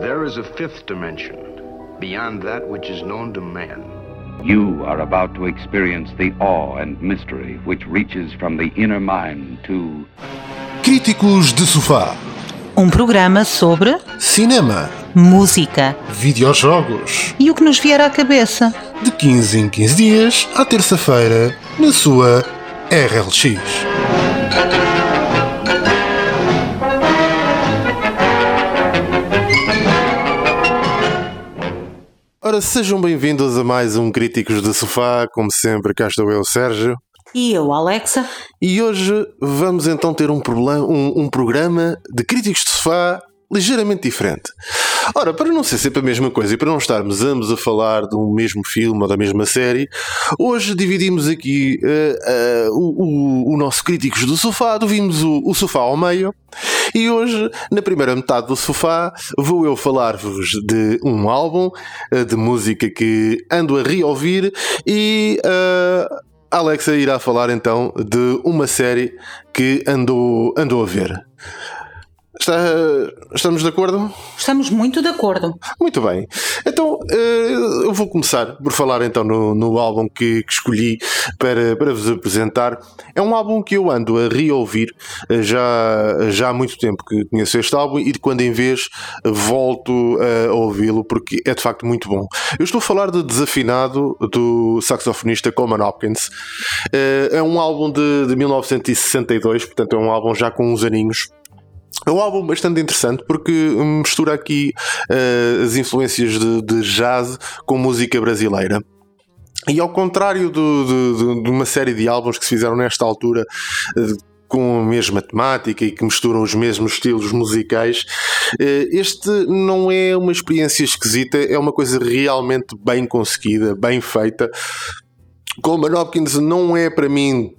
There is a fifth dimension, beyond that which is known to man. You are about to experience the awe and mystery which reaches from the inner mind to. Críticos de Sofá. Um programa sobre Cinema. música Videojogos. e o que nos vier à cabeça. De 15 em 15 dias, à terça-feira, na sua RLX. Ora, sejam bem-vindos a mais um Críticos de Sofá. Como sempre, cá estou eu, Sérgio. E eu, Alexa? E hoje vamos então ter um, problema, um, um programa de críticos de sofá ligeiramente diferente. Ora, para não ser sempre a mesma coisa e para não estarmos ambos a falar de um mesmo filme ou da mesma série, hoje dividimos aqui uh, uh, o, o, o, nosso críticos do sofá, dividimos o, o sofá ao meio. E hoje, na primeira metade do sofá, vou eu falar-vos de um álbum uh, de música que ando a reouvir e a Alexa irá falar então de uma série que andou, andou a ver. Está, estamos de acordo? Estamos muito de acordo. Muito bem. Então eh, eu vou começar por falar então no, no álbum que, que, escolhi para, para vos apresentar. É um álbum que eu ando a reouvir eh, já, já há muito tempo que conheço este álbum e de quando em vez volto a ouvi-lo porque é de facto muito bom. Eu estou a falar de Desafinado do saxofonista Coleman Hopkins. Eh, é um álbum de, de 1962, portanto é um álbum já com uns aninhos. É um álbum bastante interessante porque mistura aqui uh, as influências de, de, jazz com música brasileira. E ao contrário do, de, de, uma série de álbuns que se fizeram nesta altura, uh, com a mesma temática e que misturam os mesmos estilos musicais. Eh, este não é uma experiência esquisita, é uma coisa realmente bem conseguida, bem feita. Coleman Hopkins não é para mim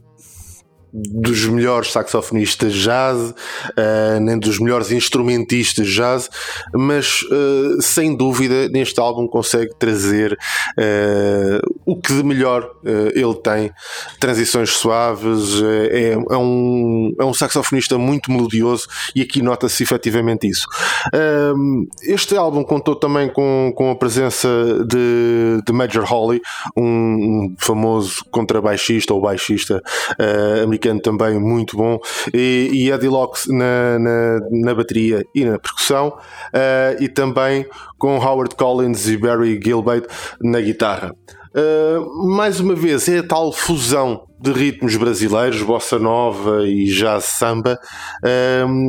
dos melhores saxofonistas jazz, uh, nem dos melhores instrumentistas jazz, mas uh, sem dúvida neste álbum consegue trazer uh, o que de melhor ele tem. Transições suaves, é, é, um, é um saxofonista muito melodioso e aqui nota-se efetivamente isso. este álbum contou também com, com a presença de, de Major Holly, um, um famoso contrabaixista ou baixista americano americano também muito bom, e, e Eddie Locke na, na, na, bateria e na percussão, uh, e também com Howard Collins e Barry Gilbert na guitarra. Uh, mais uma vez, é a tal fusão de ritmos brasileiros, bossa nova e jazz samba, uh,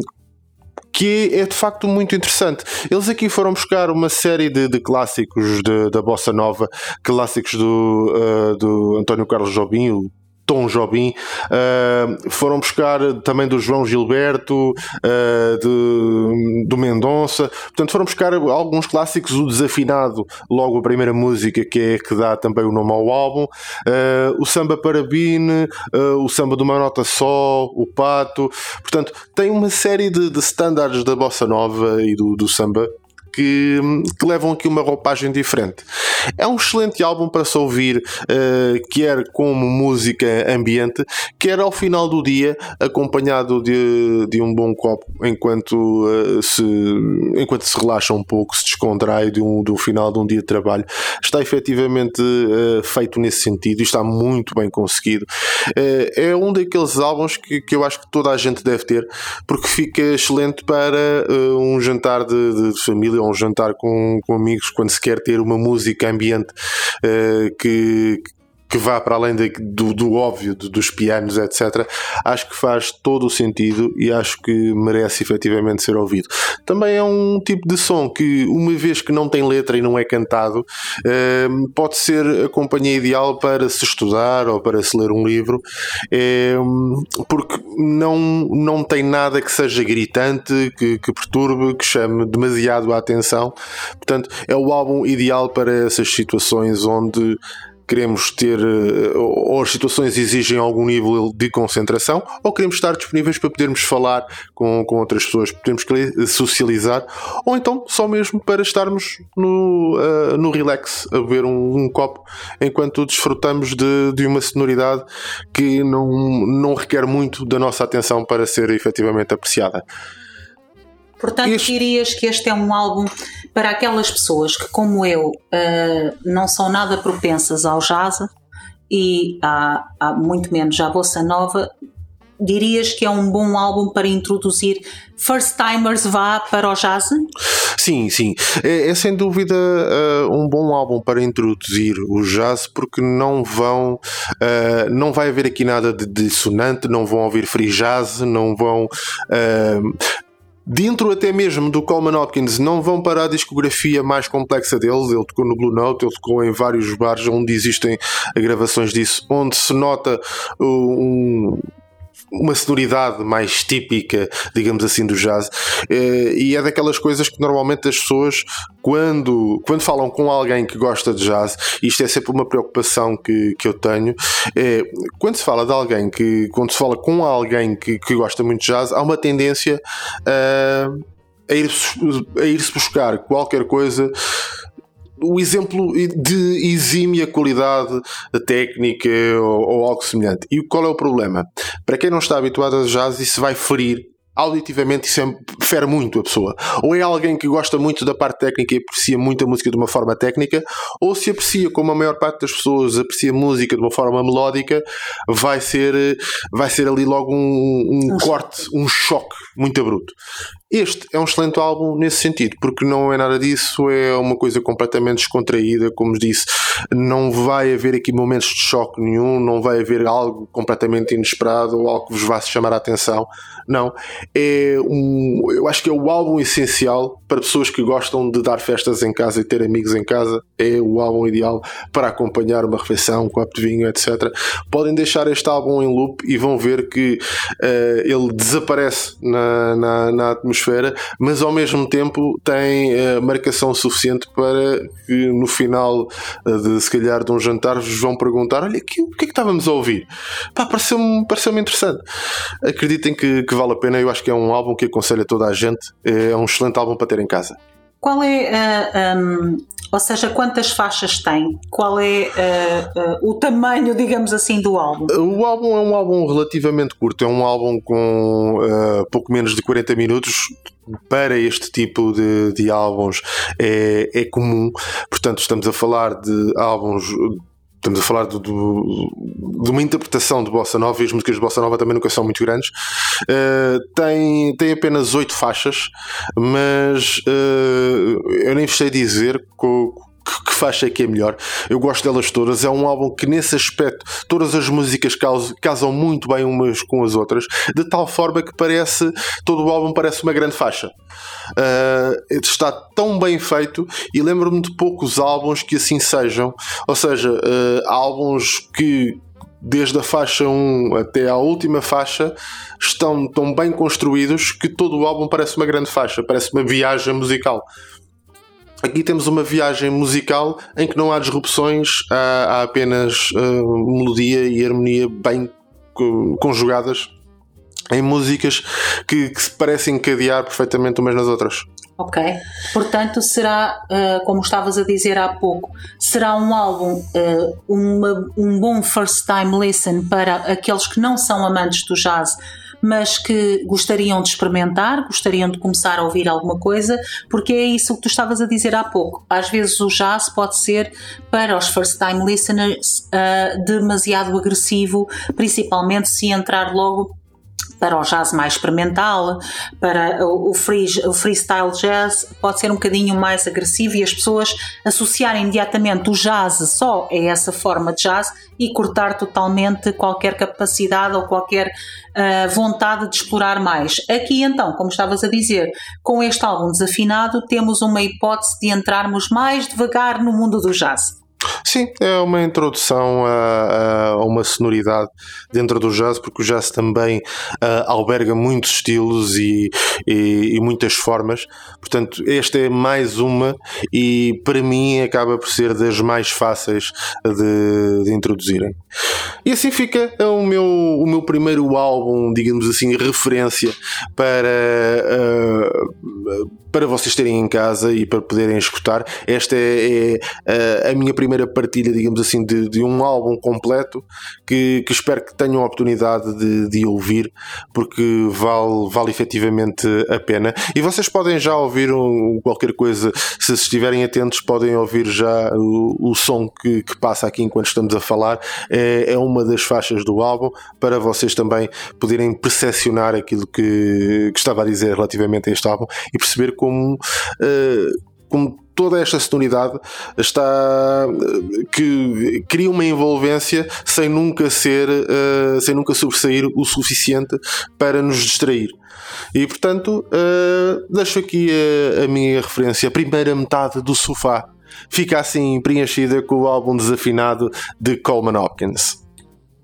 que é de facto muito interessante. Eles aqui foram buscar uma série de, de clássicos de, da bossa nova, clássicos do, uh, do António Carlos Jobim, o Tom Jobim, uh, foram buscar também do João Gilberto, uh, de, do Mendonça, portanto foram buscar alguns clássicos, o Desafinado, logo a primeira música que é que dá também o nome ao álbum, uh, o Samba Parabine, o Samba do Manota Só, o Pato, portanto tem uma série de, de standards da Bossa Nova e do, do samba que, que, levam aqui uma roupagem diferente. É um excelente álbum para se ouvir, uh, quer como música ambiente, quer ao final do dia, acompanhado de, de um bom copo, enquanto, uh, se, enquanto se relaxa um pouco, se descontrai do, um, do final de um dia de trabalho. Está efetivamente uh, feito nesse sentido e está muito bem conseguido. é um daqueles álbuns que, que eu acho que toda a gente deve ter, porque fica excelente para um jantar de, de família ou um jantar com, com amigos quando se quer ter uma música ambiente uh, que, que vá para além de, do, do, óbvio de, dos pianos, etc., acho que faz todo o sentido e acho que merece efetivamente ser ouvido. Também é um tipo de som que, uma vez que não tem letra e não é cantado, eh, pode ser a companhia ideal para se estudar ou para se ler um livro, eh, porque não, não tem nada que seja gritante, que, que perturbe, que chame demasiado a atenção. Portanto, é o álbum ideal para essas situações onde queremos ter, eh, ou as situações exigem algum nível de concentração, ou queremos estar disponíveis para podermos falar com, com outras pessoas, podemos socializar, ou então só mesmo para estarmos no, uh, no relax, a beber um, um, copo, enquanto desfrutamos de, de uma sonoridade que não, não requer muito da nossa atenção para ser efetivamente apreciada. Portanto, Este- dirias que este é um álbum para aquelas pessoas que, como eu, eh, não são nada propensas ao jazz e há muito menos à bossa nova. Dirias que é um bom álbum para introduzir first timers vá para o jazz? Sim, sim. É, é sem dúvida eh, um bom álbum para introduzir o jazz, porque não vão. eh, não vai haver aqui nada de dissonante, não vão ouvir free jazz, não vão. eh, Dentro até mesmo do Coleman Hopkins, não vão para a discografia mais complexa deles. Ele tocou no Blue Note, ele tocou em vários bares onde existem gravações disso, onde se nota um, uma sonoridade mais típica, digamos assim, do jazz. Eh, E é daquelas coisas que normalmente as pessoas, quando, quando falam com alguém que gosta de jazz, isto é sempre uma preocupação que, que eu tenho, é, quando se fala de alguém que, quando se fala com alguém que, que gosta muito de jazz, há uma tendência a, a ir-se a ir-se buscar qualquer coisa o exemplo de exímia qualidade técnica ou, ou algo semelhante. E qual é o problema? Para quem não está habituado a jazz, isso vai ferir auditivamente isso é, fere muito a pessoa. Ou é alguém que gosta muito da parte técnica e aprecia muito a música de uma forma técnica, ou se aprecia, como a maior parte das pessoas aprecia música de uma forma melódica, vai ser, vai ser ali logo um, um corte, um choque muito bruto. Este é um excelente álbum nesse sentido, porque não é nada disso, é uma coisa completamente descontraída, como disse, não vai haver aqui momentos de choque nenhum, não vai haver algo completamente inesperado ou algo que vos vá chamar a atenção. Não, é um, eu acho que é o álbum essencial para pessoas que gostam de dar festas em casa e ter amigos em casa. É o álbum ideal para acompanhar uma refeição, um copo de vinho, etc. Podem deixar este álbum em loop e vão ver que uh, ele desaparece na, na, na, atmosfera, mas ao mesmo tempo tem uh, marcação suficiente para que no final uh, de se calhar de um jantar vos vão perguntar: olha, que, o que é que estávamos a ouvir? Pá, pareceu-me pareceu interessante. Acreditem que, que vale a pena, eu acho que é um álbum que aconselho a toda a gente, é um excelente álbum para ter em casa. Qual é, um, ou seja, quantas faixas tem? Qual é uh, uh, o tamanho, digamos assim, do álbum? O álbum é um álbum relativamente curto, é um álbum com pouco menos de 40 minutos. Para este tipo de, de álbuns é, é comum, portanto, estamos a falar de álbuns estamos a falar de, de, de, uma interpretação de Bossa Nova e as músicas de Bossa Nova também nunca são muito grandes. Uh, tem, tem apenas oito faixas, mas uh, eu nem sei dizer que, que faixa é que é melhor. Eu gosto delas todas. É um álbum que, nesse aspecto, todas as músicas casam, muito bem umas com as outras, de tal forma que parece todo o álbum parece uma grande faixa. Uh, está tão bem feito e lembro-me de poucos álbuns que assim sejam. Ou seja, uh, álbuns que desde a faixa 1 até à última faixa estão tão bem construídos que todo o álbum parece uma grande faixa, parece uma viagem musical. Aqui temos uma viagem musical em que não há disrupções, há, há apenas uh, melodia e harmonia bem conjugadas em músicas que, que, se parecem encadear perfeitamente umas nas outras. Ok, portanto será, uh, como estavas a dizer há pouco, será um álbum, uh, uma, um bom first time listen para aqueles que não são amantes do jazz, mas que gostariam de experimentar, gostariam de começar a ouvir alguma coisa, porque é isso que tu estavas a dizer há pouco. Às vezes o jazz pode ser para os first time listeners uh, demasiado agressivo, principalmente se entrar logo para o jazz mais experimental, para o, free, o freestyle jazz, pode ser um bocadinho mais agressivo e as pessoas associarem imediatamente o jazz só a essa forma de jazz e cortar totalmente qualquer capacidade ou qualquer uh, vontade de explorar mais. Aqui então, como estavas a dizer, com este álbum desafinado, temos uma hipótese de entrarmos mais devagar no mundo do jazz. Sim, é uma introdução a, a, uma sonoridade dentro do jazz, porque o jazz também uh, alberga muitos estilos e, e, e, muitas formas. Portanto, esta é mais uma e para mim acaba por ser das mais fáceis de, de introduzirem. E assim fica o meu, o meu primeiro álbum, digamos assim, referência para, uh, para vocês terem em casa e para poderem escutar. Esta é, é a, minha primeira partilha, digamos assim, de, de um álbum completo que, que, espero que tenham a oportunidade de, de ouvir, porque vale, vale efetivamente a pena. E vocês podem já ouvir um, qualquer coisa, se estiverem atentos, podem ouvir já o, o som que, que, passa aqui enquanto estamos a falar. É, é uma das faixas do álbum para vocês também poderem percepcionar aquilo que, que estava a dizer relativamente a este álbum e perceber como, uh, como toda esta sonoridade está que cria uma envolvência sem nunca ser uh, sem nunca sobressair o suficiente para nos distrair. E portanto uh, deixo aqui a, a minha referência. A primeira metade do sofá fica assim preenchida com o álbum desafinado de Coleman Hopkins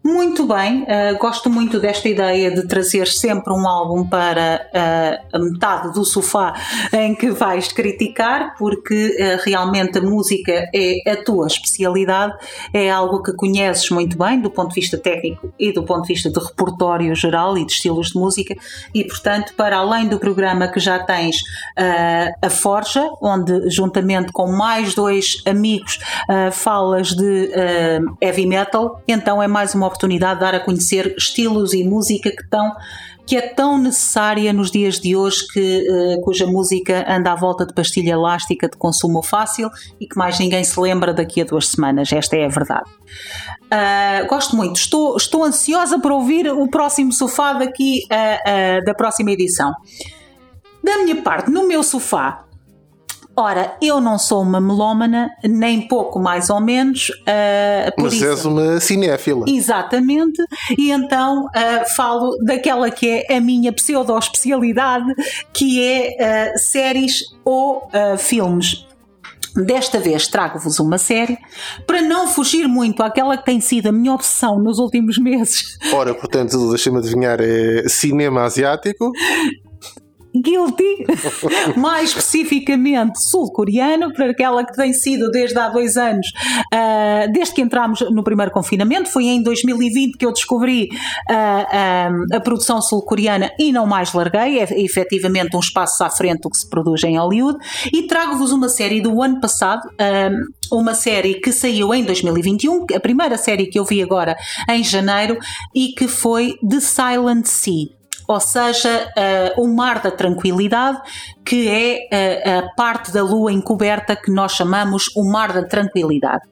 muito bem, uh, gosto muito desta ideia de trazer sempre um álbum para uh, a metade do sofá em que vais criticar, porque uh, realmente a música é a tua especialidade, é algo que conheces muito bem do ponto de vista técnico e do ponto de vista de repertório geral e de estilos de música, e portanto, para além do programa que já tens a Forja, onde juntamente com mais dois amigos falas de heavy metal, então é mais uma oportunidade de dar a conhecer estilos e música que estão que é tão necessária nos dias de hoje, que, uh, cuja música anda à volta de pastilha elástica de consumo fácil e que mais ninguém se lembra daqui a duas semanas. Esta é a verdade. Uh, gosto muito, estou, estou ansiosa para ouvir o próximo sofá daqui uh, da próxima edição. Da minha parte, no meu sofá, Ora, eu não sou uma melómana, nem pouco mais ou menos. Uh, Mas isso, és uma cinéfila. Exatamente, e então uh, falo daquela que é a minha pseudo-especialidade, que é uh, séries ou filmes. Desta vez trago-vos uma série para não fugir muito àquela que tem sido a minha obsessão nos últimos meses. Ora, portanto, deixa-me adivinhar, é cinema asiático? guilty, mais especificamente sul-coreano, para aquela que tem sido desde há dois anos, uh, desde que entramos no primeiro confinamento, foi em 2020 que eu descobri uh, uh, a produção sul-coreana e não mais larguei, é efetivamente um espaço à frente do que se produz em Hollywood, e trago-vos uma série do ano passado, uma série que saiu em 2021, a primeira série que eu vi agora em janeiro, e que foi The Silent Sea ou seja, uh, o mar da tranquilidade, que é uh, a parte da lua encoberta que nós chamamos o mar da tranquilidade.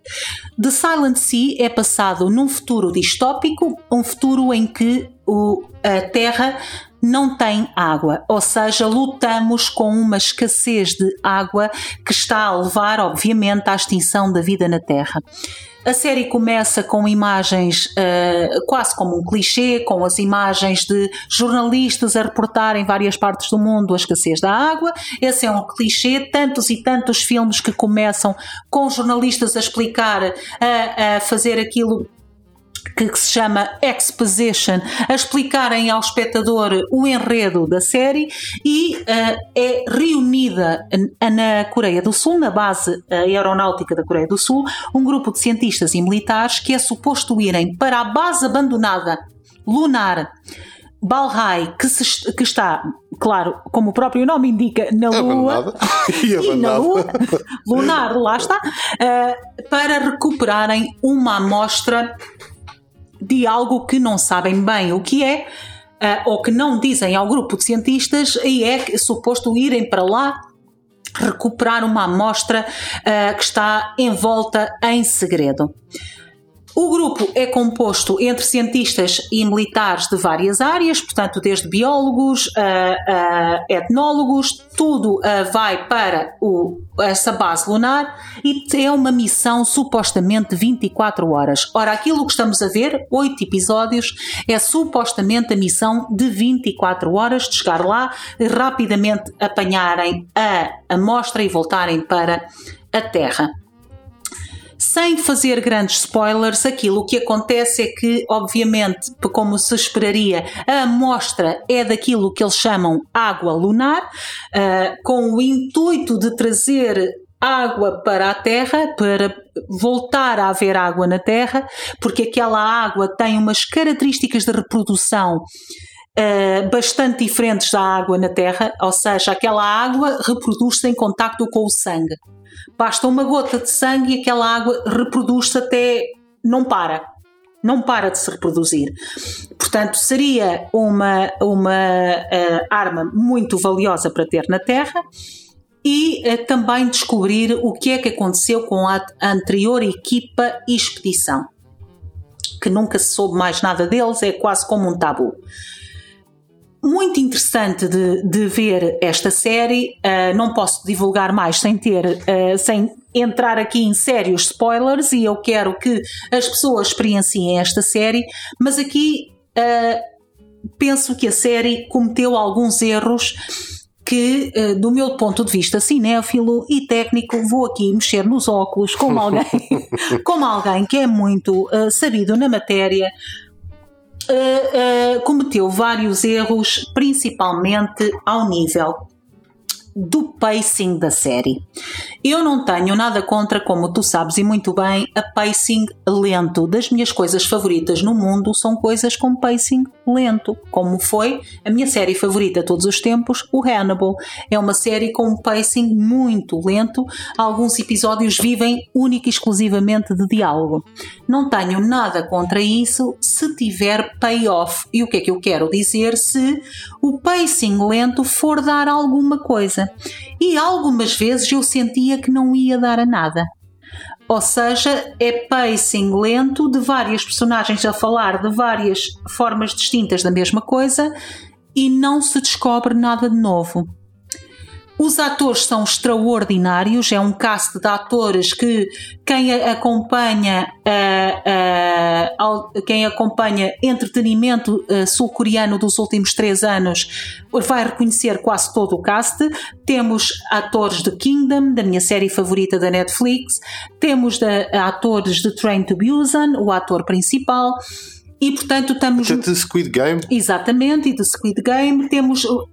The Silent Sea é passado num futuro distópico, um futuro em que o, a Terra não tem água, ou seja, lutamos com uma escassez de água que está a levar, obviamente, à extinção da vida na Terra. A série começa com imagens uh, quase como um clichê, com as imagens de jornalistas a reportar em várias partes do mundo a escassez da água. Esse é um clichê. Tantos e tantos filmes que começam com jornalistas a explicar, a, a fazer aquilo que, que se chama Exposition, a explicarem ao espectador o enredo da série e uh, é reunida na Coreia do Sul, na base aeronáutica da Coreia do Sul, um grupo de cientistas e militares que é suposto irem para a base abandonada lunar. Balhai, que, se, que, está, claro, como o próprio nome indica, na Lua e, e na Lua, lunar, lá está, uh, para recuperarem uma amostra de algo que não sabem bem o que é, uh, ou que não dizem ao grupo de cientistas, e é suposto irem para lá recuperar uma amostra uh, que está envolta em segredo. O grupo é composto entre cientistas e militares de várias áreas, portanto, desde biólogos a, a etnólogos, tudo uh, vai para o, essa base lunar e é uma missão supostamente de 24 horas. Ora, aquilo que estamos a ver, oito episódios, é supostamente a missão de 24 horas de chegar lá, rapidamente apanharem a amostra e voltarem para a Terra sem fazer grandes spoilers, aquilo que acontece é que, obviamente, como se esperaria, a amostra é daquilo que eles chamam água lunar, uh, com o intuito de trazer água para a Terra, para voltar a haver água na Terra, porque aquela água tem umas características de reprodução uh, bastante diferentes da água na Terra, ou seja, aquela água reproduz-se em contacto com o sangue. Basta uma gota de sangue e aquela água reproduz-se até não para. Não para de se reproduzir. Portanto, seria uma, uma uh, arma muito valiosa para ter na Terra e uh, também descobrir o que é que aconteceu com a anterior equipa e expedição. Que nunca se soube mais nada deles, é quase como um tabu muito interessante de, de, ver esta série. Uh, não posso divulgar mais sem ter, uh, sem entrar aqui em sérios spoilers e eu quero que as pessoas experienciem esta série, mas aqui uh, penso que a série cometeu alguns erros que, do meu ponto de vista cinéfilo e técnico, vou aqui mexer nos óculos como alguém, como alguém que é muito sabido na matéria, uh, cometeu vários erros, principalmente ao nível do pacing da série. Eu não tenho nada contra, como tu sabes e muito bem, a pacing lento. Das minhas coisas favoritas no mundo são coisas com pacing lento, como foi a minha série favorita todos os tempos, o Hannibal. É uma série com um pacing muito lento. Alguns episódios vivem única e exclusivamente de diálogo. Não tenho nada contra isso se tiver payoff. E o que é que eu quero dizer? Se o pacing lento for dar alguma coisa. E algumas vezes eu sentia que não ia dar a nada. Ou seja, é pacing lento de várias personagens a falar de várias formas distintas da mesma coisa e não se descobre nada de novo. Os atores são extraordinários, é um cast de atores que quem acompanha, uh, uh, quem acompanha entretenimento uh, sul-coreano dos últimos três anos vai reconhecer quase todo o cast. Temos atores de Kingdom, da minha série favorita da Netflix, temos de, atores de Train to Busan, o ator principal e portanto estamos. Portanto, de Squid Game. Exatamente, e de Squid Game temos uh,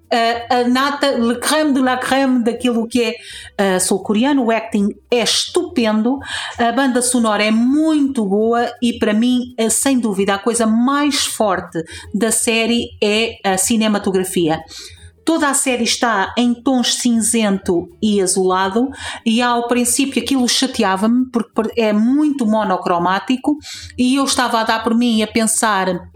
a nata, le creme de la creme daquilo que é uh, sul-coreano. O acting é estupendo, a banda sonora é muito boa e para mim, uh, sem dúvida, a coisa mais forte da série é a cinematografia. Toda a série está em tons cinzento e azulado, e ao princípio aquilo chateava-me porque é muito monocromático, e eu estava a dar por mim a pensar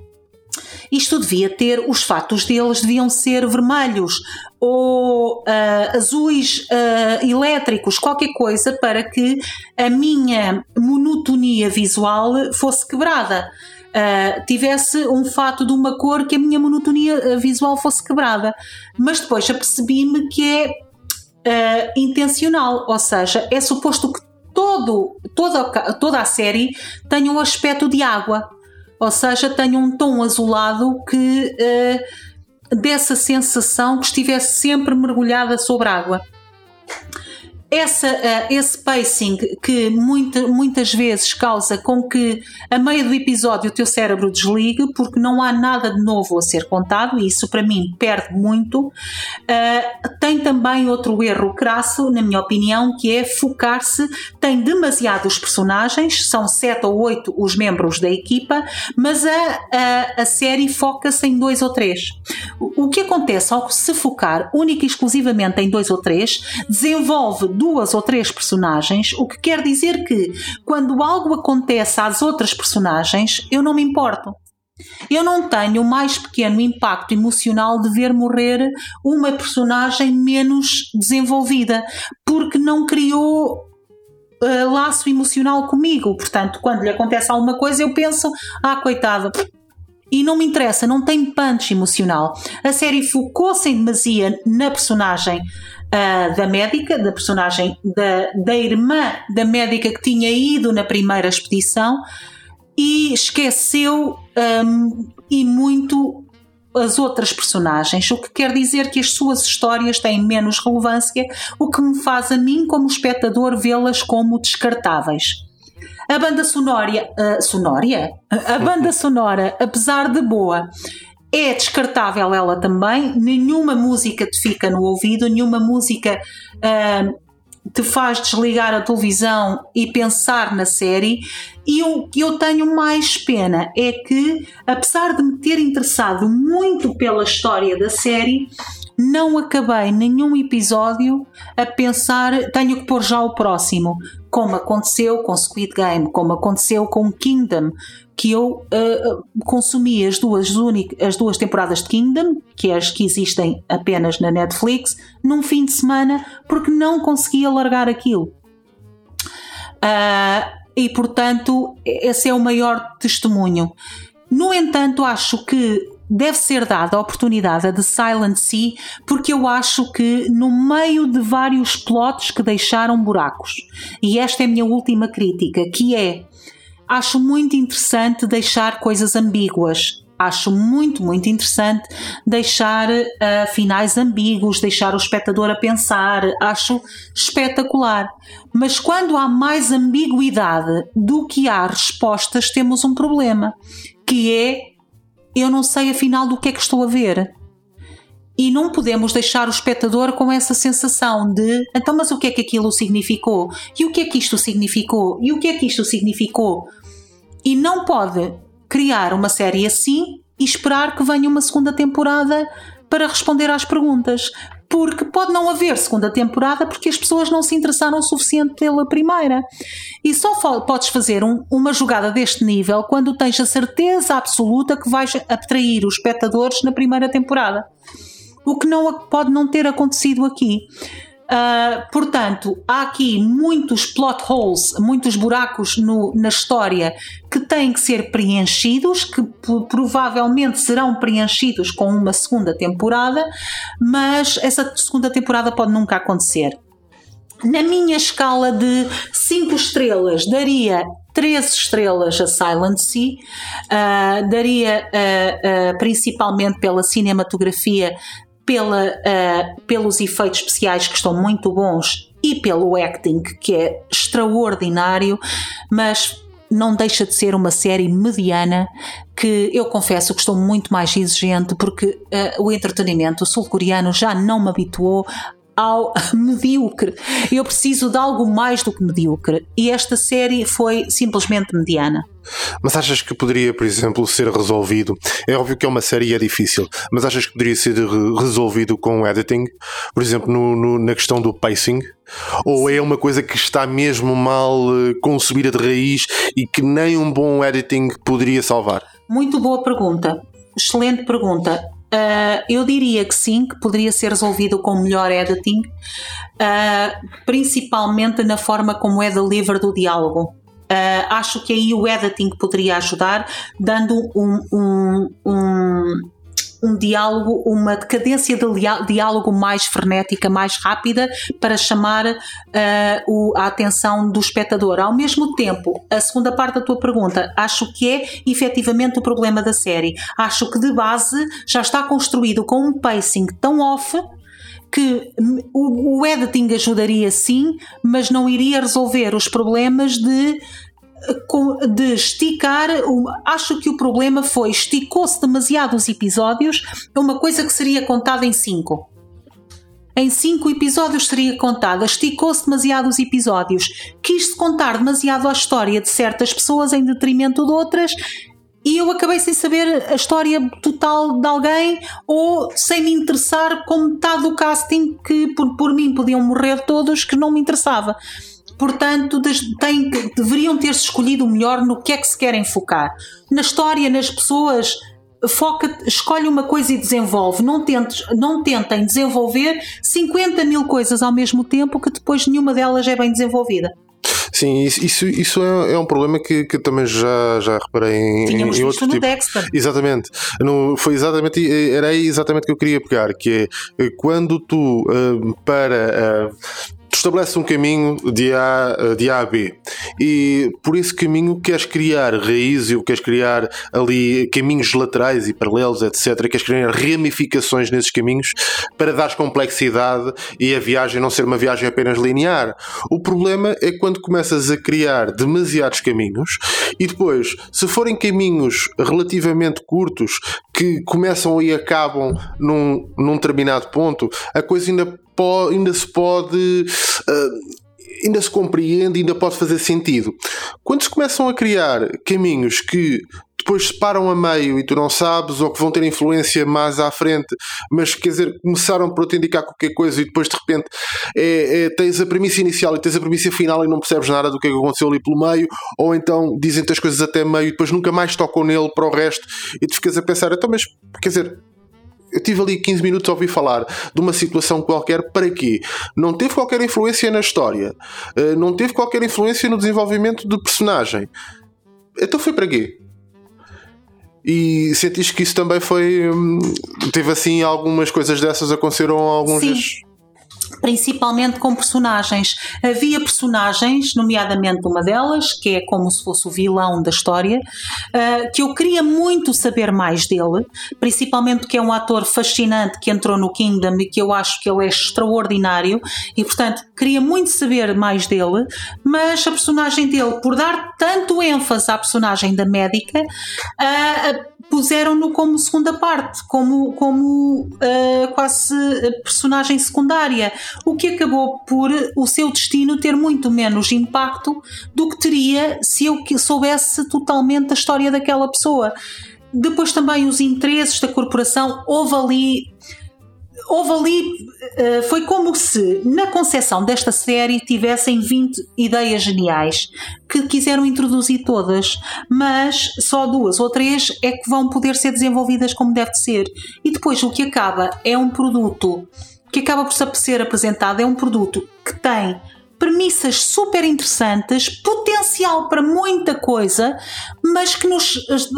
isto devia ter, os fatos deles deviam ser vermelhos ou uh, azuis uh, elétricos, qualquer coisa para que a minha monotonia visual fosse quebrada uh, tivesse um fato de uma cor que a minha monotonia ah, visual fosse quebrada. Mas depois apercebi-me que é uh, intencional, ou seja, é suposto que todo, toda, toda a série tenha um aspecto de água, ou seja, tenha um tom azulado que uh, dessa sensação que estivesse sempre mergulhada sobre água essa, uh, esse pacing que muita, muitas vezes causa com que a meio do episódio o teu cérebro desligue porque não há nada de novo a ser contado e isso para mim perde muito. Uh, tem também outro erro crasso, na minha opinião, que é focar-se, tem demasiados personagens, são sete ou oito os membros da equipa, mas a, a, a série foca-se em dois ou três. O, o que acontece ao se focar única e exclusivamente em dois ou três, desenvolve duas ou três personagens, o que quer dizer que quando algo acontece às outras personagens, eu não me importo. Eu não tenho o mais pequeno impacto emocional de ver morrer uma personagem menos desenvolvida, porque não criou uh, laço emocional comigo. Portanto, quando lhe acontece alguma coisa, eu penso: ah, coitado. E não me interessa, não tem punch emocional. A série focou-se em demasia na personagem uh, da médica, da personagem da, da irmã da médica que tinha ido na primeira expedição e esqueceu um, e muito as outras personagens, o que quer dizer que as suas histórias têm menos relevância, o que me faz a mim, como espectador, vê-las como descartáveis. A banda sonória, uh, sonória? A banda sonora, apesar de boa, é descartável ela também, nenhuma música te fica no ouvido, nenhuma música uh, te faz desligar a televisão e pensar na série. E o que eu tenho mais pena é que, apesar de me ter interessado muito pela história da série, não acabei nenhum episódio a pensar tenho que pôr já o próximo, como aconteceu com Squid Game, como aconteceu com Kingdom, que eu uh, consumi as duas, as duas temporadas de Kingdom, que é as que existem apenas na Netflix, num fim de semana, porque não conseguia largar aquilo. Uh, e portanto, esse é o maior testemunho. No entanto, acho que deve ser dada a oportunidade a The Silent Sea, porque eu acho que no meio de vários plots que deixaram buracos, e esta é a minha última crítica, que é acho muito interessante deixar coisas ambíguas. Acho muito, muito interessante deixar uh, finais ambíguos, deixar o espectador a pensar. Acho espetacular. Mas quando há mais ambiguidade do que há respostas, temos um problema, que é eu não sei afinal do que é que estou a ver. E não podemos deixar o espectador com essa sensação de então, mas o que é que aquilo significou? E o que é que isto significou? E o que é que isto significou? E não pode criar uma série assim e esperar que venha uma segunda temporada para responder às perguntas porque pode não haver segunda temporada porque as pessoas não se interessaram o suficiente pela primeira. E só podes fazer um, uma jogada deste nível quando tens a certeza absoluta que vais atrair os espectadores na primeira temporada. O que não pode não ter acontecido aqui. Uh, portanto, há aqui muitos plot holes, muitos buracos no, na história que têm que ser preenchidos, que provavelmente serão preenchidos com uma segunda temporada, mas essa segunda temporada pode nunca acontecer. Na minha escala de 5 estrelas, daria 3 estrelas a Silent Sea, uh, daria uh, principalmente pela cinematografia pela, uh, pelos efeitos especiais que estão muito bons e pelo acting que é extraordinário, mas não deixa de ser uma série mediana que eu confesso que estou muito mais exigente porque uh, o entretenimento sul-coreano já não me habituou ao medíocre. Eu preciso de algo mais do que medíocre. E esta série foi simplesmente mediana. Mas achas que poderia, por exemplo, ser resolvido? É óbvio que é uma série e é difícil, mas achas que poderia ser resolvido com editing? Por exemplo, no, no, na questão do pacing? Ou é uma coisa que está mesmo mal eh, concebida de raiz e que nem um bom editing poderia salvar? Muito boa pergunta. Excelente pergunta. Uh, eu diria que sim, que poderia ser resolvido com melhor editing, uh, principalmente na forma como é delivered o diálogo. Uh, acho que aí o editing poderia ajudar, dando um, um, um um diálogo, uma cadência de diálogo mais frenética, mais rápida, para chamar uh, o, a atenção do espectador. Ao mesmo tempo, a segunda parte da tua pergunta, acho que é efetivamente o problema da série. Acho que de base já está construído com um pacing tão off que o editing ajudaria sim, mas não iria resolver os problemas de de esticar. Acho que o problema foi esticou-se demasiado os episódios uma coisa que seria contada em cinco. Em cinco episódios seria contada, esticou-se demasiado os episódios, quis-se contar demasiado a história de certas pessoas em detrimento de outras e eu acabei sem saber a história total de alguém ou sem me interessar com metade do casting que por, por mim podiam morrer todos que não me interessava. Portanto, tem, deveriam ter-se escolhido melhor no que é que se querem focar. Na história, nas pessoas, foca, escolhe uma coisa e desenvolve. Não, tentes, não tentem desenvolver 50 mil coisas ao mesmo tempo que depois nenhuma delas é bem desenvolvida. Sim, isso, isso é, é um problema que, que também já, já reparei em, Tínhamos em outro no tipo. Dexter. Exatamente. No, foi exatamente, era aí exatamente o que eu queria pegar, que é quando tu, uh, para uh, estabelece um caminho de A, de a a B e por esse caminho queres criar raízes, queres criar ali caminhos laterais e paralelos, etc. Queres criar ramificações nesses caminhos para dar complexidade e a viagem não ser uma viagem apenas linear. O problema é quando começas a criar demasiados caminhos e depois, se forem caminhos relativamente curtos que começam e acabam num, num determinado ponto, a coisa ainda, po, ainda se pode. Uh, ainda se compreende, ainda pode fazer sentido. Quando se começam a criar caminhos que depois se param a meio e tu não sabes, ou que vão ter influência mais à frente, mas quer dizer, começaram por te indicar qualquer coisa e depois de repente é, é, tens a premissa inicial e tens a premissa final e não percebes nada do que, é que aconteceu ali pelo meio, ou então dizem-te as coisas até meio e depois nunca mais tocam nele para o resto e tu ficas a pensar, então, mas quer dizer, eu tive ali 15 minutos a ouvir falar de uma situação qualquer, para quê? Não teve qualquer influência na história, eh, não teve qualquer influência no desenvolvimento do personagem. Então foi para quê? E sentiste que isso também foi. Hum, teve assim algumas coisas dessas aconteceram alguns. Sim principalmente com personagens. Havia personagens, nomeadamente uma delas, que é como se fosse o vilão da história, uh, que eu queria muito saber mais dele, principalmente que é um ator fascinante que entrou no Kingdom e que eu acho que ele é extraordinário e, portanto, queria muito saber mais dele, mas a personagem dele, por dar tanto ênfase à personagem da médica, uh, puseram-no como segunda parte, como, como uh, quase personagem secundária, o que acabou por o seu destino ter muito menos impacto do que teria se eu soubesse totalmente a história daquela pessoa. Depois também os interesses da corporação, houve ali houve ali, uh, foi como se na concepção desta série tivessem 20 ideias geniais que quiseram introduzir todas, mas só duas ou três é que vão poder ser desenvolvidas como deve ser. E depois o que acaba é um produto que acaba por ser apresentado, é um produto que tem premissas super interessantes, potencial para muita coisa, mas que nos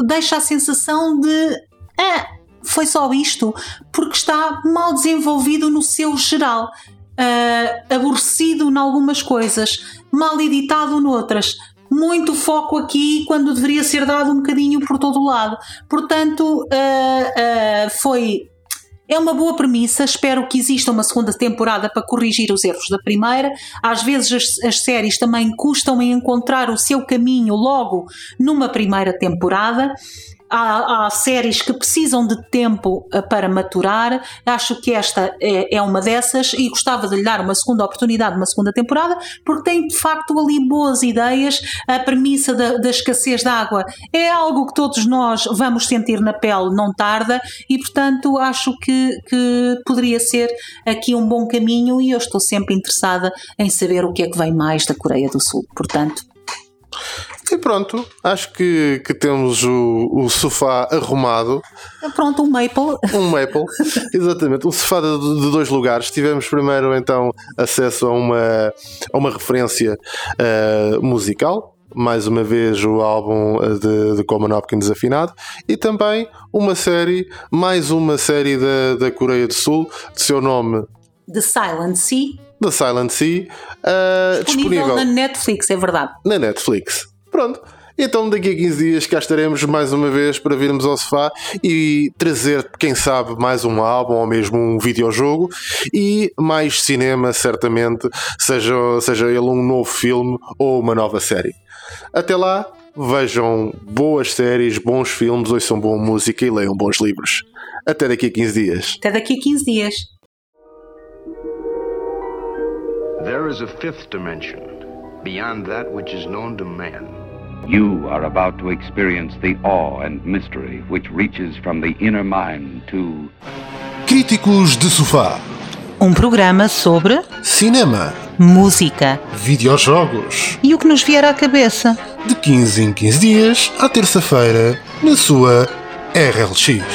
deixa a sensação de ah, foi só isto, porque está mal desenvolvido no seu geral, uh, aborrecido em algumas coisas, mal editado noutras. Muito foco aqui quando deveria ser dado um bocadinho por todo o lado. Portanto, uh, uh, foi é uma boa premissa, espero que exista uma segunda temporada para corrigir os erros da primeira. Às vezes as, as, séries também custam em encontrar o seu caminho logo numa primeira temporada há, há, séries que precisam de tempo eh, para maturar. Acho que esta é, é, uma dessas e gostava de lhe dar uma segunda oportunidade, uma segunda temporada, porque tem de facto ali boas ideias. A premissa da, da escassez de água é algo que todos nós vamos sentir na pele, não tarda, e portanto acho que, que poderia ser aqui um bom caminho. E eu estou sempre interessada em saber o que é que vem mais da Coreia do Sul. Portanto, e pronto, acho que, que temos o, o sofá arrumado. Pronto, um maple. Um maple, exatamente. Um sofá de, de, dois lugares. Tivemos primeiro então acesso a uma, a uma referência uh, musical. Mais uma vez o álbum de, de Coleman Hopkins afinado e também uma série, mais uma série da, da Coreia do Sul, de seu nome The Silent Sea. The Silent Sea. Uh, disponível, disponível na Netflix, é verdade. Na Netflix. Pronto. Então daqui a 15 dias cá estaremos mais uma vez para virmos ao sofá e trazer, quem sabe, mais um álbum ou mesmo um videojogo e mais cinema, certamente, seja, seja ele um novo filme ou uma nova série. Até lá, vejam boas séries, bons filmes, ouçam boa música e leiam bons livros. Até daqui a 15 dias. Até daqui a 15 dias. There is a fifth dimension beyond that which is known to man. You are about to experience the awe and mystery which reaches from the inner mind to. Críticos de Sofá. Um programa sobre. Cinema. Música. Videojogos. E o que nos vier à cabeça. De 15 em 15 dias, à terça-feira, na sua RLX.